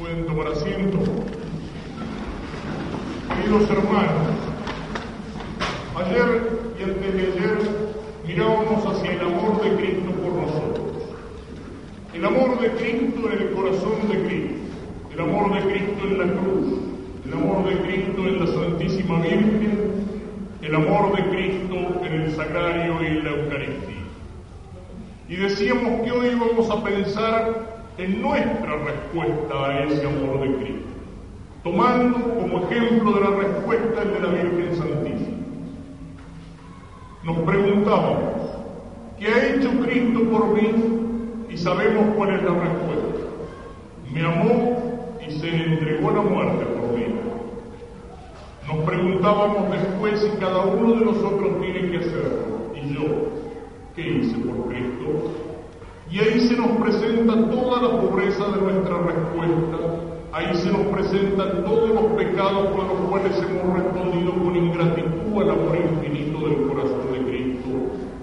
Pueden tomar asiento. Queridos hermanos, ayer y antes de ayer mirábamos hacia el amor de Cristo por nosotros. El amor de Cristo en el corazón de Cristo, el amor de Cristo en la cruz, el amor de Cristo en la Santísima Virgen, el amor de Cristo en el sagrario y en la Eucaristía. Y decíamos que hoy vamos a pensar en nuestra respuesta a ese amor de Cristo, tomando como ejemplo de la respuesta el de la Virgen Santísima. Nos preguntábamos, ¿qué ha hecho Cristo por mí? Y sabemos cuál es la respuesta. Me amó y se entregó a la muerte por mí. Nos preguntábamos después si cada uno de nosotros tiene que hacerlo. ¿Y yo qué hice por Cristo? Y ahí se nos presenta toda la pobreza de nuestra respuesta, ahí se nos presentan todos los pecados por los cuales hemos respondido con ingratitud al amor infinito del corazón de Cristo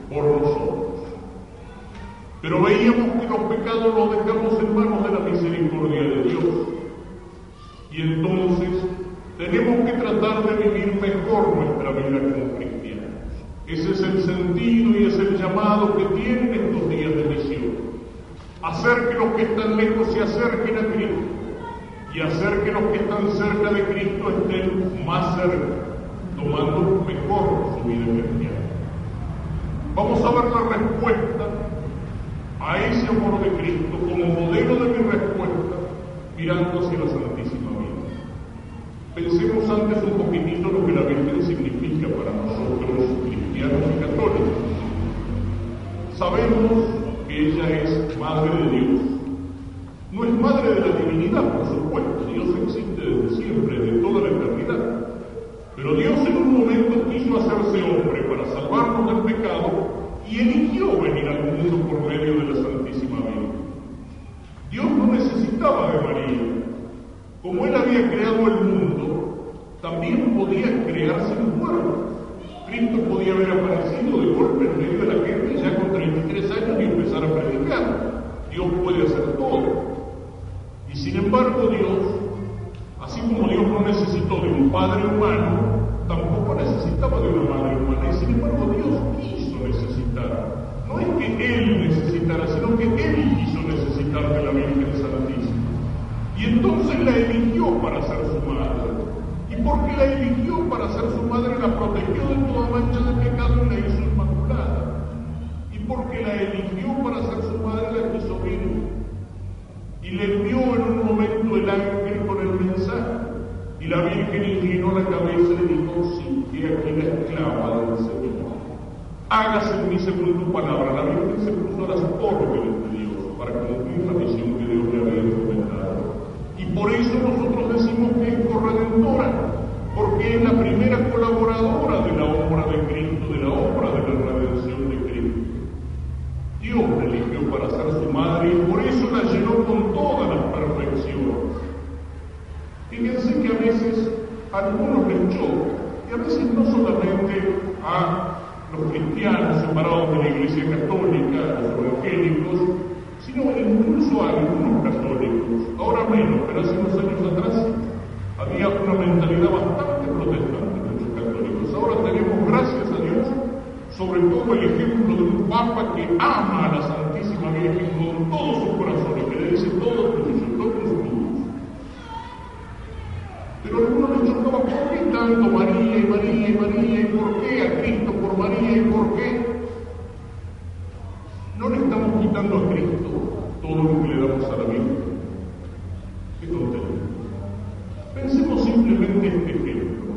por nosotros. Pero veíamos que los pecados los dejamos en manos de la misericordia de Dios. Y entonces tenemos que tratar de vivir mejor nuestra vida como cristianos. Ese es el sentido y es el llamado que tienen estos días. Hacer que los que están lejos se acerquen a Cristo y hacer que los que están cerca de Cristo estén más cerca, tomando mejor su vida cristiana. Vamos a ver la respuesta a ese amor de Cristo como modelo de mi respuesta mirando hacia la Santísima Vida. Pensemos antes un poquitito lo que la Virgen significa para nosotros cristianos y católicos. Sabemos Madre de Dios. No es Madre de la Divinidad, por supuesto. Dios existe desde siempre, desde toda la eternidad. Pero Dios en un momento quiso hacerse hombre para salvarnos del pecado y eligió venir al mundo por medio de la Santísima Virgen. Dios no necesitaba de María. Como Él había creado el mundo, también podía crearse un pueblo. Cristo podía haber aparecido de golpe en medio de la gente ya con 33 años y empezar a predicar. Dios puede hacer todo. Y sin embargo Dios, así como Dios no necesitó de un padre humano, tampoco necesitaba de una madre humana. Y sin embargo Dios quiso necesitar. No es que Él necesitara, sino que Él quiso necesitar de la Virgen Santísima. Y entonces la eligió para ser su madre. Y porque la eligió para ser su madre, la protegió de toda mancha de pecado y la hizo inmaculada. Y porque la eligió para ser su madre, la quiso virgen. Y le envió en un momento el ángel con el mensaje. Y la Virgen inclinó la cabeza y dijo, sí, que aquí la esclava del Señor. Hágase en mí según tu palabra. La Virgen se puso a las órdenes de Dios para cumplir la misión que Dios le había encomendado. Y por eso nosotros que porque es la primera colaboradora de la obra de Cristo, de la obra de la redención de Cristo. Dios la eligió para ser su madre y por eso la llenó con todas las perfecciones. Fíjense que a veces a algunos les choca, y a veces no solamente a los cristianos separados de la Iglesia Católica, los evangélicos, sino incluso a algunos católicos, ahora menos, pero hace unos años atrás había una mentalidad bastante protestante de los católicos. Ahora tenemos, gracias a Dios, sobre todo el ejemplo de un Papa que ama a la Santísima Virgen con todo su corazón y que le dice todo tuyo, todo tuyo. Pero a algunos les chocaba, ¿por qué tanto María y María y María? ¿Y por qué a Cristo por María y por qué? No le estamos quitando a Cristo todo lo que le damos a la Virgen. Qué tontería. Pensemos simplemente este ejemplo.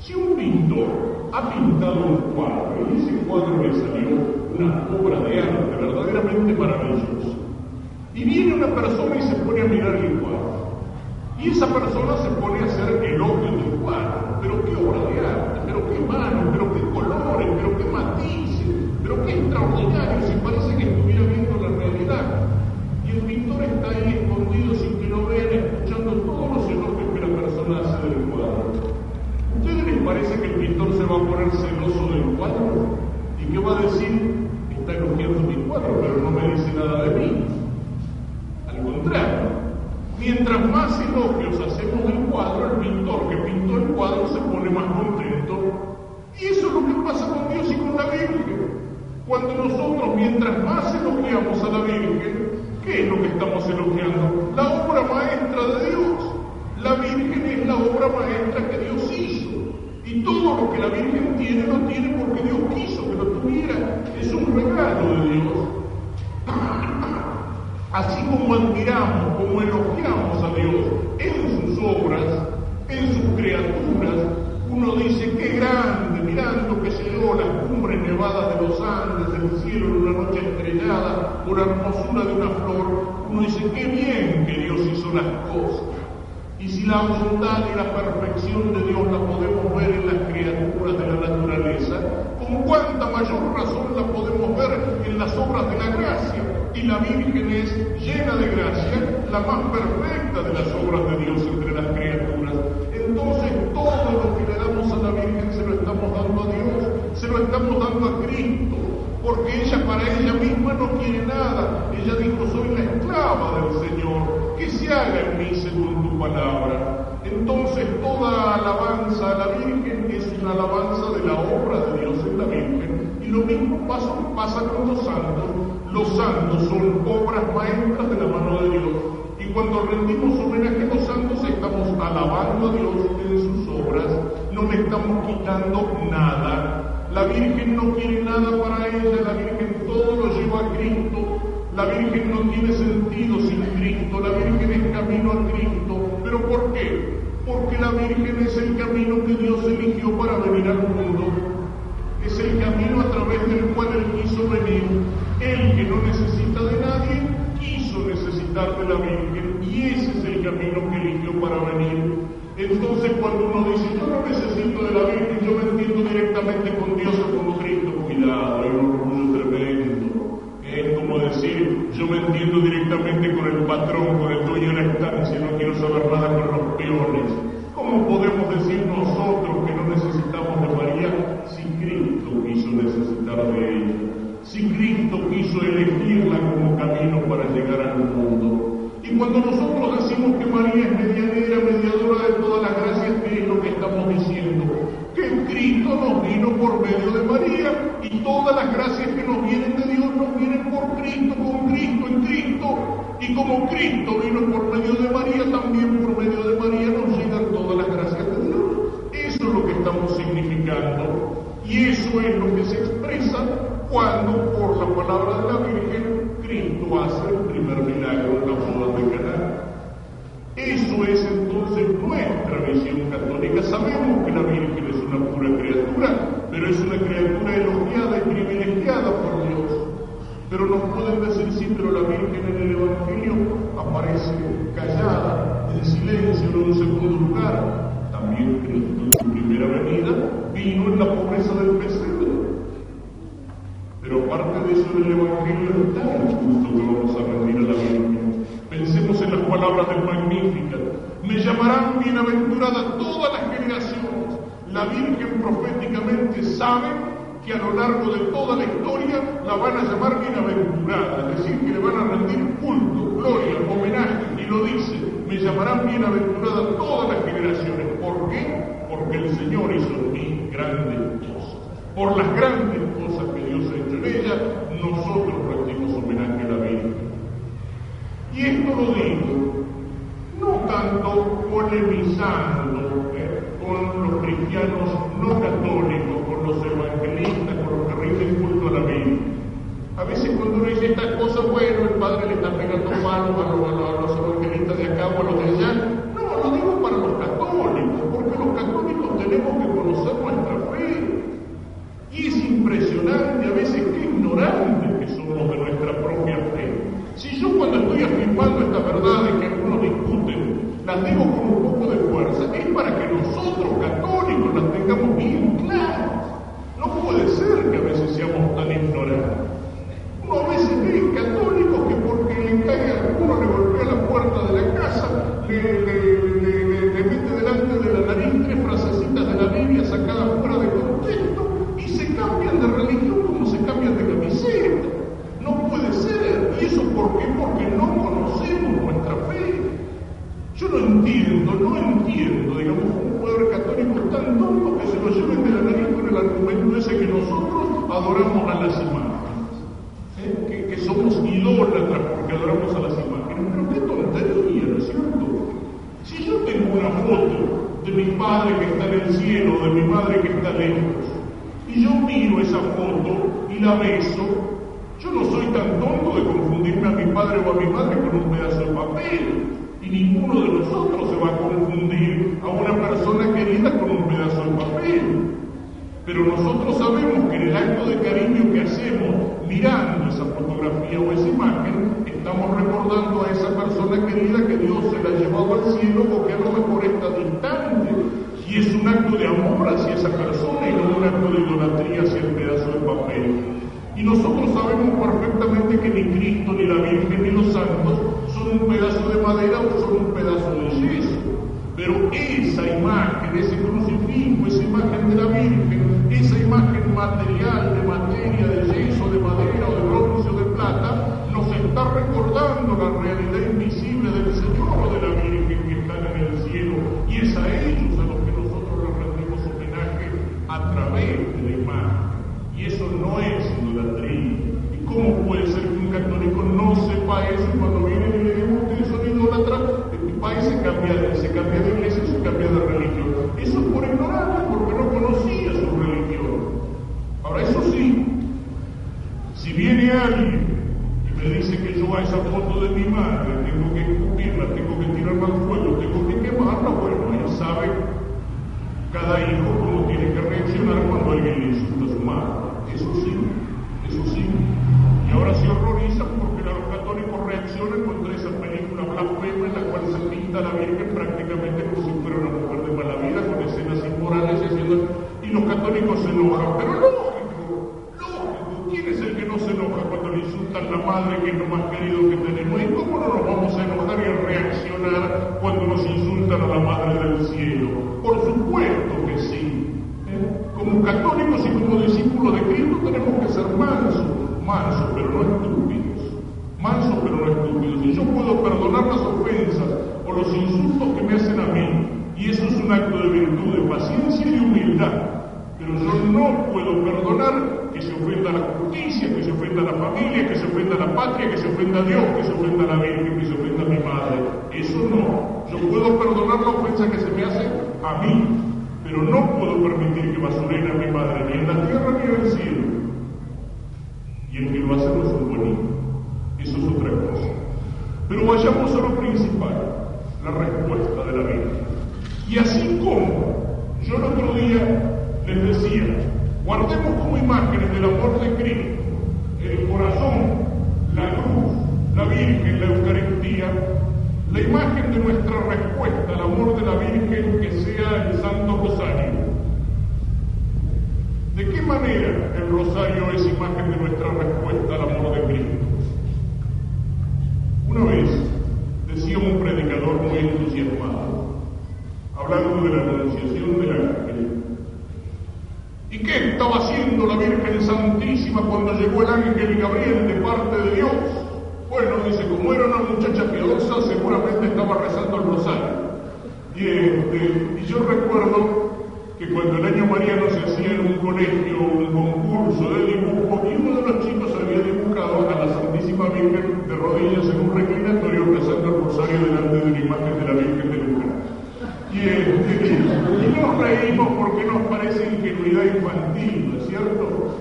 Si un pintor ha pintado un cuadro y ese cuadro le salió una obra de arte verdaderamente maravillosa, y viene una persona y se pone a mirar el cuadro, y esa persona se pone a hacer elogio del cuadro, pero qué obra de arte, pero qué mano, pero qué colores, pero qué matices, pero qué extraordinario, si parece que estuviera viendo la realidad. Y el pintor está ahí escondido sin que lo vean, escuchando todos los elogios que la persona hace del cuadro. ¿A ustedes les parece que el pintor se va a poner celoso del cuadro? ¿Y qué va a decir? Está elogiando mi cuadro, pero no me dice nada de mí. Al contrario, Mientras más elogios hacemos del cuadro, el pintor que pintó el cuadro se pone más contento. Y eso es lo que pasa con Dios y con la Virgen. Cuando nosotros, mientras más elogiamos a la Virgen, ¿qué es lo que estamos elogiando? La obra maestra de Dios. La Virgen es la obra maestra que Dios hizo. Y todo lo que la Virgen porque Dios quiso que lo tuviera. Es un regalo de Dios. Así como admiramos, como elogiamos a Dios en sus obras, en sus criaturas, uno dice, qué grande, mirando que se dio las cumbres nevadas de los Andes, del cielo en una noche estrellada, por hermosura de una flor, uno dice, qué bien que Dios hizo las cosas. Y si la bondad y la perfección de Dios la podemos ver en las criaturas de la naturaleza, con cuánta mayor razón la podemos ver en las obras de la gracia. Y la Virgen es llena de gracia, la más perfecta de las obras de Dios entre las criaturas. Entonces todo lo que le damos a la Virgen se lo estamos dando a Dios, se lo estamos dando a Cristo, porque ella para ella misma no quiere nada. Ella dijo, soy la esclava del Señor, que se haga en mí según tu palabra. Entonces toda alabanza a la Virgen es una alabanza de la obra de Dios en la Virgen. Y lo mismo pasa, pasa con los santos. Los santos son obras maestras de la mano de Dios. Y cuando rendimos homenaje a los santos estamos alabando a Dios en sus obras, no le estamos quitando nada. La Virgen no quiere nada para ella, la Virgen todo lo lleva a Cristo. La Virgen no tiene sentido sin Cristo, la Virgen es camino a Cristo. ¿Pero por qué? Porque la Virgen es el camino que Dios eligió para venir al mundo. Es el camino a través del cual Él quiso venir. Él que no necesita de nadie, quiso necesitar de la Virgen y ese es el camino que eligió para venir. Entonces cuando uno dice, yo no necesito de la Virgen, yo me entiendo directamente con Dios o con Cristo, cuidado, hay un orgullo tremendo. Es como decir, yo me entiendo directamente con el patrón, con el dueño de la estancia, no quiero saber nada con los peones. ¿Cómo podemos decir nosotros que no necesitamos de María si Cristo quiso necesitar de ella? Si Cristo quiso elegirla como camino para llegar al mundo. Y cuando nosotros decimos que María es medianera, mediadora de todas las gracias, ¿qué es lo que estamos diciendo? Que Cristo nos vino por medio de María y todas las gracias que nos vienen de Dios nos con Cristo, en Cristo. Y como Cristo vino por medio de María, también por medio de María nos llegan todas las gracias de Dios. Eso es lo que estamos significando. Y eso es lo que se expresa cuando por la palabra de la Virgen Cristo hace el primer milagro en la boda de Caná. Eso es entonces nuestra visión católica. Sabemos que la Virgen es una pura criatura, pero es una criatura elogiada y privilegiada por Dios. Pero nos pueden decir, sí, pero la Virgen en el Evangelio aparece callada, en silencio, en un segundo lugar. También Cristo en su primera venida vino en la pobreza del pesebre. Pero aparte de eso en el Evangelio está el culto que vamos a rendir a la Virgen. Pensemos en las palabras del Magnífica. Me llamarán bienaventurada todas las generaciones. La Virgen proféticamente sabe que a lo largo de toda la historia la van a llamar bienaventurada, es decir, que le van a rendir culto, gloria, homenaje, y lo dice, me llamarán bienaventurada todas las generaciones. ¿Por qué? Porque el Señor hizo en mí grandes cosas. Por las grandes cosas que Dios ha hecho en ella, nosotros Lord. No puede ser. ¿Y eso por qué? Porque no entiendo, no entiendo, digamos, un poder católico tan tonto que se lo lleven de la nariz con el argumento ese que nosotros adoramos a las imágenes, ¿eh? que, que somos idólatras porque adoramos a las imágenes. Pero qué tontería, ¿no es cierto? Si yo tengo una foto de mi padre que está en el cielo, de mi madre que está lejos, y yo miro esa foto y la beso, yo no soy tan tonto de confundirme a mi padre o a mi madre con un pedazo de papel. Y ninguno de nosotros se va a confundir a una persona querida con un pedazo de papel. Pero nosotros sabemos que en el acto de cariño que hacemos mirando esa fotografía o esa imagen, estamos recordando a esa persona querida que Dios se la llevó al cielo o que a lo mejor está distante. Y es un acto de amor hacia esa persona y no un acto de idolatría hacia el pedazo de papel. Y nosotros sabemos perfectamente que ni Cristo, ni la Virgen, ni los santos son un pedazo de madera o son un pedazo de yeso. Pero esa imagen, ese crucifijo, esa imagen de la Virgen, esa imagen material, de materia, de yeso, de que se ofenda a Dios, que se ofenda a la Virgen, que se ofenda a mi madre. Eso no. Yo puedo perdonar la ofensa que se me hace a mí, pero no puedo permitir que basuren a mi madre ni en la tierra ni en el cielo. Y el que lo hace no es un buen hijo. Eso es otra cosa. Pero vayamos a lo principal, la respuesta de la Virgen. Y así como yo el otro día les decía, guardemos como imágenes del amor de Cristo, el corazón, la Virgen, la Eucaristía, la imagen de nuestra respuesta al amor de la Virgen que sea el Santo Rosario. ¿De qué manera el Rosario es imagen de nuestra respuesta al amor de Cristo? Una vez decía un predicador muy entusiasmado, hablando de la anunciación del ángel, ¿y qué estaba haciendo la Virgen Santísima cuando llegó el ángel Gabriel de parte de Dios? Bueno, dice, como era una muchacha piadosa, seguramente estaba rezando el rosario. Y, este, y yo recuerdo que cuando el año mariano se hacía en un colegio un concurso de dibujo, y uno de los chicos había dibujado a la Santísima Virgen de rodillas en un reclinatorio rezando el rosario delante de la imagen de la Virgen de Lucas. Y, este, y nos reímos porque nos parece ingenuidad infantil, ¿no es cierto?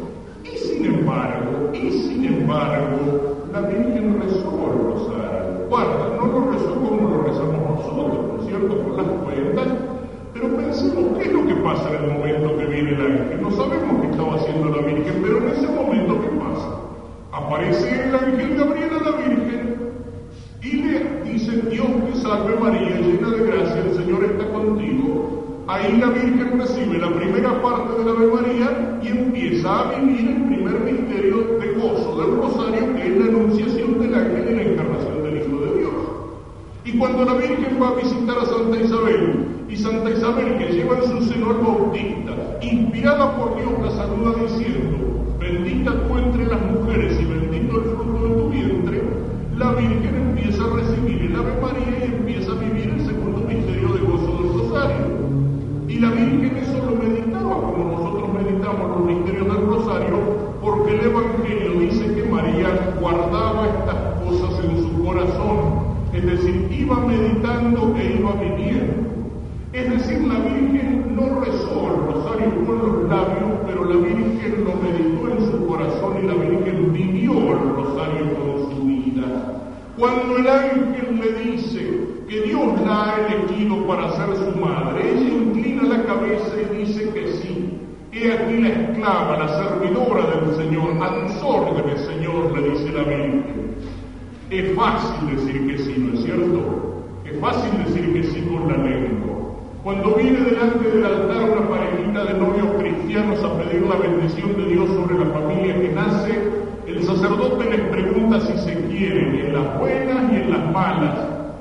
Y sin embargo, y sin embargo, la Virgen rezó el rosario. Guarda, no lo rezó como lo rezamos nosotros, ¿no es cierto? Con las cuentas. Pero pensemos, ¿qué es lo que pasa en el momento que viene el ángel? No sabemos qué estaba haciendo la Virgen, pero en ese momento, ¿qué pasa? Aparece el ángel Gabriel a la Virgen y le dice, Dios te salve María, llena de gracia, el Señor está contigo. Ahí la Virgen recibe la primera parte de la Ave María a vivir el primer misterio de gozo del rosario, que es la anunciación del ángel y la encarnación del Hijo de Dios. Y cuando la Virgen va a visitar a Santa Isabel, y Santa Isabel, que lleva en su seno al Bautista, inspirada por Dios, la saluda diciendo, Cuando el ángel le dice que Dios la ha elegido para ser su madre, ella inclina la cabeza y dice que sí. He aquí la esclava, la servidora del Señor, a tus órdenes, Señor, le dice la Virgen. Es fácil decir que sí, ¿no es cierto? Es fácil decir que sí con la lengua. Cuando viene delante del altar una parejita de novios cristianos a pedir la bendición de Dios sobre la familia que nace, el sacerdote les pregunta si se en las buenas y en las malas,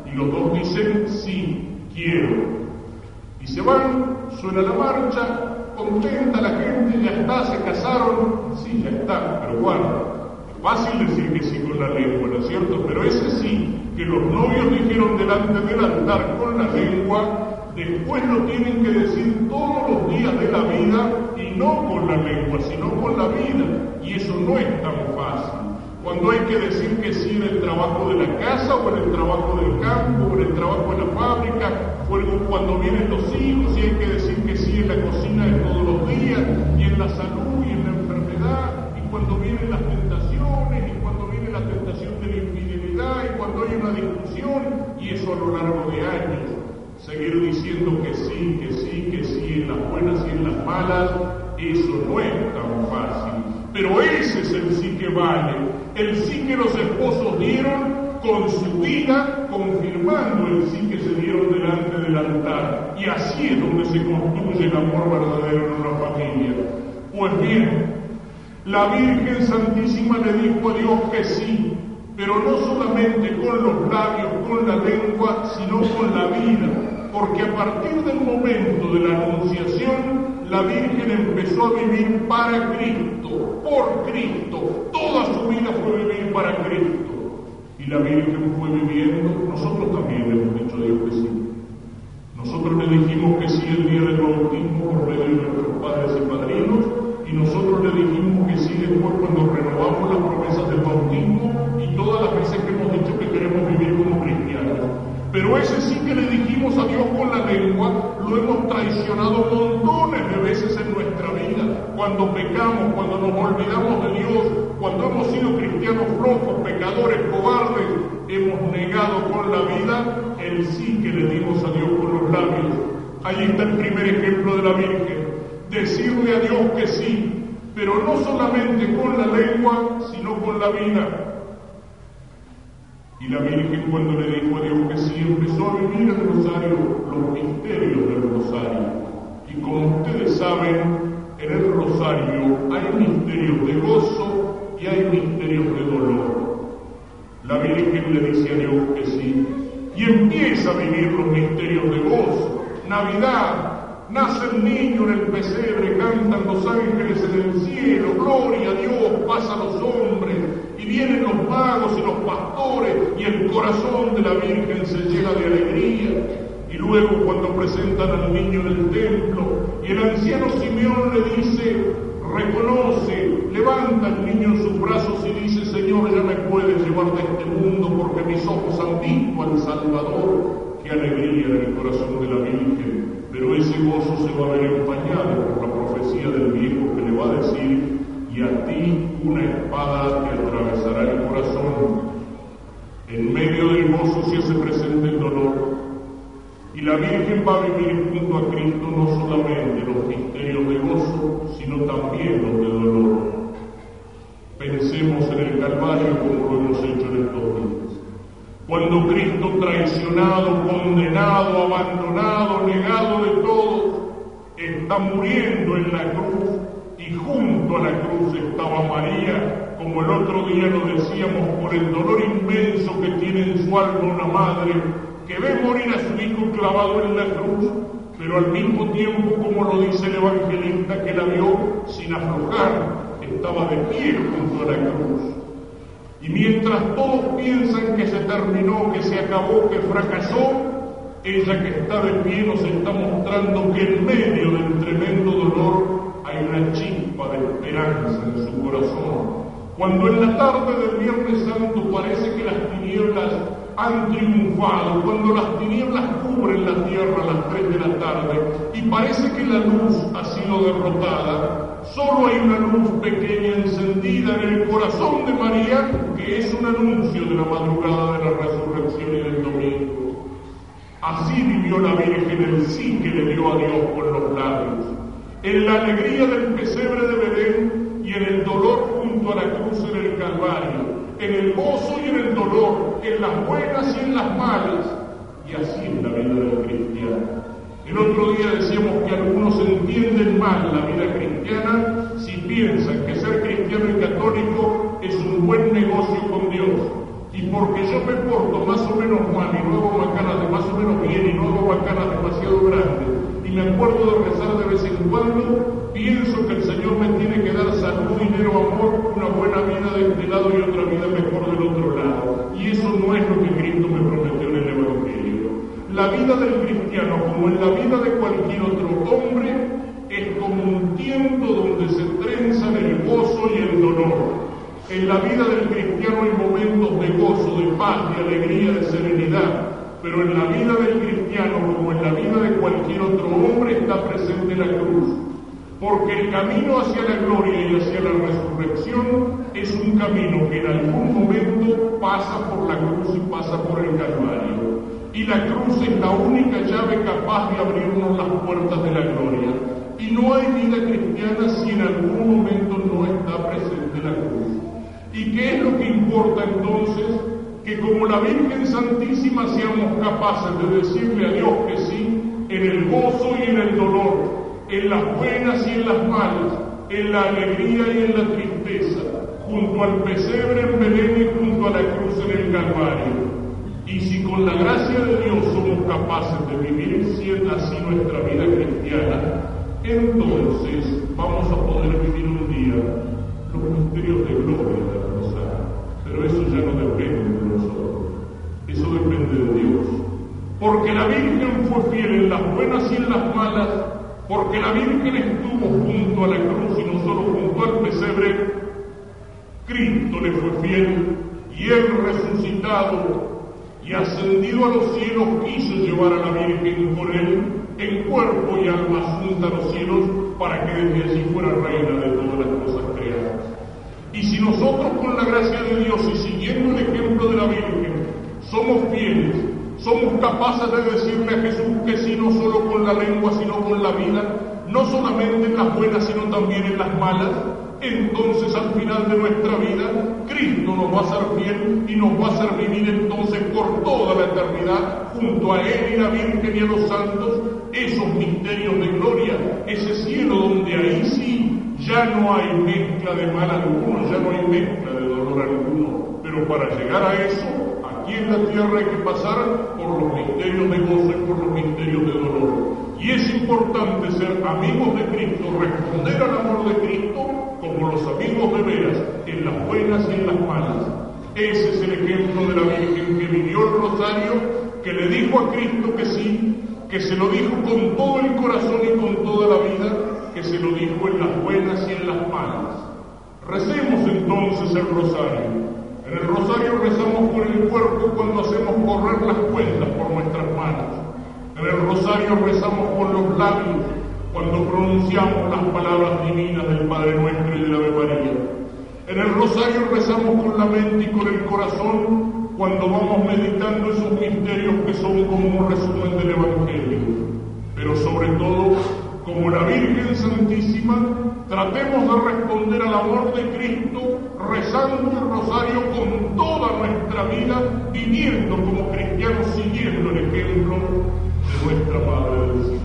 y los dos dicen sí, quiero. Y se van, suena la marcha, contenta la gente, ya está, se casaron, sí, ya está, pero guarda, es fácil decir que sí con la lengua, ¿no es cierto? Pero ese sí, que los novios dijeron delante del altar con la lengua, después lo tienen que decir todos los días de la vida y no con la lengua, sino con la vida. Y eso no es tan fácil. Cuando hay que decir que sí en el trabajo de la casa o en el trabajo del campo o en el trabajo de la fábrica o cuando vienen los hijos y hay que decir que sí en la cocina de todos los días y en la salud y en la enfermedad y cuando vienen las tentaciones y cuando viene la tentación de la infidelidad y cuando hay una discusión y eso a lo largo de años seguir diciendo que sí, que sí, que sí, en las buenas y en las malas, eso no es. Pero ese es el sí que vale, el sí que los esposos dieron con su vida, confirmando el sí que se dieron delante del altar. Y así es donde se construye el amor verdadero en una familia. Pues bien, la Virgen Santísima le dijo a Dios que sí, pero no solamente con los labios, con la lengua, sino con la vida, porque a partir del momento de la Anunciación, la Virgen empezó a vivir para Cristo, por Cristo, toda su vida fue vivir para Cristo. Y la Virgen fue viviendo, nosotros también hemos dicho a Dios que sí. Nosotros le dijimos que sí el día del bautismo por medio de nuestros padres y padrinos, y nosotros le dijimos que sí después cuando renovamos las promesas del bautismo y todas las veces que hemos dicho que queremos vivir como cristianos. Pero ese sí que le dijimos a Dios con la lengua, lo hemos traicionado montones de veces en nuestra vida. Cuando pecamos, cuando nos olvidamos de Dios, cuando hemos sido cristianos flojos, pecadores, cobardes, hemos negado con la vida el sí que le dimos a Dios con los labios. Ahí está el primer ejemplo de la Virgen. Decirle a Dios que sí, pero no solamente con la lengua, sino con la vida. Y la Virgen cuando le dijo a Dios que sí, empezó a vivir el rosario, los misterios del rosario. Y como ustedes saben, en el rosario hay misterios de gozo y hay misterios de dolor. La Virgen le dice a Dios que sí, y empieza a vivir los misterios de gozo. Navidad, nace el niño en el pesebre, cantan los ángeles en el cielo, gloria a Dios, pasa a los hombres, y vienen los magos y los pastores y el corazón de la Virgen se llena de alegría. Y luego cuando presentan al niño en el templo y el anciano Simeón le dice, reconoce, levanta al niño en sus brazos y dice, Señor, ya me puedes llevar de este mundo porque mis ojos han visto al Salvador. Qué alegría en el corazón de la Virgen. Pero ese gozo se va a ver empañado por la profecía del viejo que le va a decir, y a ti una espada te atravesará el corazón. En medio del gozo se hace presente el dolor. Y la Virgen va a vivir junto a Cristo no solamente los misterios de gozo, sino también los de dolor. Pensemos en el Calvario como lo hemos hecho en estos días. Cuando Cristo traicionado, condenado, abandonado, negado de todo, está muriendo en la cruz y junto a la cruz estaba María, como el otro día lo decíamos, por el dolor inmenso que tiene en su alma una madre que ve morir a su hijo clavado en la cruz, pero al mismo tiempo, como lo dice el evangelista que la vio sin aflojar, estaba de pie junto a la cruz. Y mientras todos piensan que se terminó, que se acabó, que fracasó, ella que está de pie nos está mostrando que en medio del tremendo dolor hay una chispa de esperanza en su corazón. Cuando en la tarde del Viernes Santo parece que las tinieblas han triunfado, cuando las tinieblas cubren la tierra a las tres de la tarde y parece que la luz ha sido derrotada, solo hay una luz pequeña encendida en el corazón de María que es un anuncio de la madrugada de la resurrección y del domingo. Así vivió la Virgen el sí que le dio a Dios con los labios, en la alegría del pesebre de Belén y en el dolor junto a la cruz en el Calvario en el gozo y en el dolor, en las buenas y en las malas, y así en la vida del cristiano. El otro día decíamos que algunos entienden mal la vida cristiana si piensan que ser cristiano y católico es un buen negocio con Dios. Y porque yo me porto más o menos mal y no hago de más o menos bien y no hago demasiado grandes, y me acuerdo de rezar de vez en cuando, pienso que el Señor me tiene que dar salud, dinero, amor, una buena vida de este lado y otra vida mejor del otro lado. Y eso no es lo que Cristo me prometió en el Evangelio. La vida del cristiano, como en la vida de cualquier otro hombre, es como un tiempo donde se trenzan el gozo y el dolor. En la vida del cristiano hay momentos de gozo, de paz, de alegría, de serenidad, pero en la vida del cristiano, como en la vida de cualquier otro hombre, está presente la cruz. Porque el camino hacia la gloria y hacia la resurrección es un camino que en algún momento pasa por la cruz y pasa por el Calvario. Y la cruz es la única llave capaz de abrirnos las puertas de la gloria. Y no hay vida cristiana si en algún momento no está presente la cruz. ¿Y qué es lo que importa entonces? que como la Virgen Santísima seamos capaces de decirle a Dios que sí en el gozo y en el dolor, en las buenas y en las malas, en la alegría y en la tristeza, junto al pesebre en Belén y junto a la cruz en el Calvario. Y si con la gracia de Dios somos capaces de vivir así nuestra vida cristiana, entonces vamos a poder vivir un día los misterios de gloria de la Rosario. Pero eso ya no depende eso depende de Dios. Porque la Virgen fue fiel en las buenas y en las malas, porque la Virgen estuvo junto a la cruz y no solo junto al pesebre, Cristo le fue fiel y él resucitado y ascendido a los cielos quiso llevar a la Virgen con él en cuerpo y alma junta a los cielos para que desde allí fuera reina de todas las cosas creadas. Y si nosotros con la gracia de Dios y siguiendo el ejemplo de la Virgen somos fieles, somos capaces de decirle a Jesús que sí, no solo con la lengua, sino con la vida, no solamente en las buenas, sino también en las malas, entonces al final de nuestra vida, Cristo nos va a ser fiel y nos va a hacer vivir entonces por toda la eternidad, junto a Él y la Virgen y a los santos, esos misterios de gloria, ese cielo donde ahí sí ya no hay mezcla de mal alguno, ya no hay mezcla de dolor alguno, pero para llegar a eso, Aquí en la tierra hay que pasar por los misterios de gozo y por los misterios de dolor. Y es importante ser amigos de Cristo, responder al amor de Cristo como los amigos de veras, en las buenas y en las malas. Ese es el ejemplo de la Virgen que vivió el rosario, que le dijo a Cristo que sí, que se lo dijo con todo el corazón y con toda la vida, que se lo dijo en las buenas y en las malas. Recemos entonces el rosario. En el rosario rezamos por el cuerpo cuando hacemos correr las cuentas por nuestras manos. En el rosario rezamos con los labios cuando pronunciamos las palabras divinas del Padre Nuestro y de la Ave María. En el rosario rezamos con la mente y con el corazón cuando vamos meditando esos misterios que son como un resumen del Evangelio. Pero sobre todo como la Virgen Santísima, tratemos de responder al amor de Cristo rezando el rosario con toda nuestra vida, viviendo como cristianos siguiendo el ejemplo de nuestra Madre del Cielo.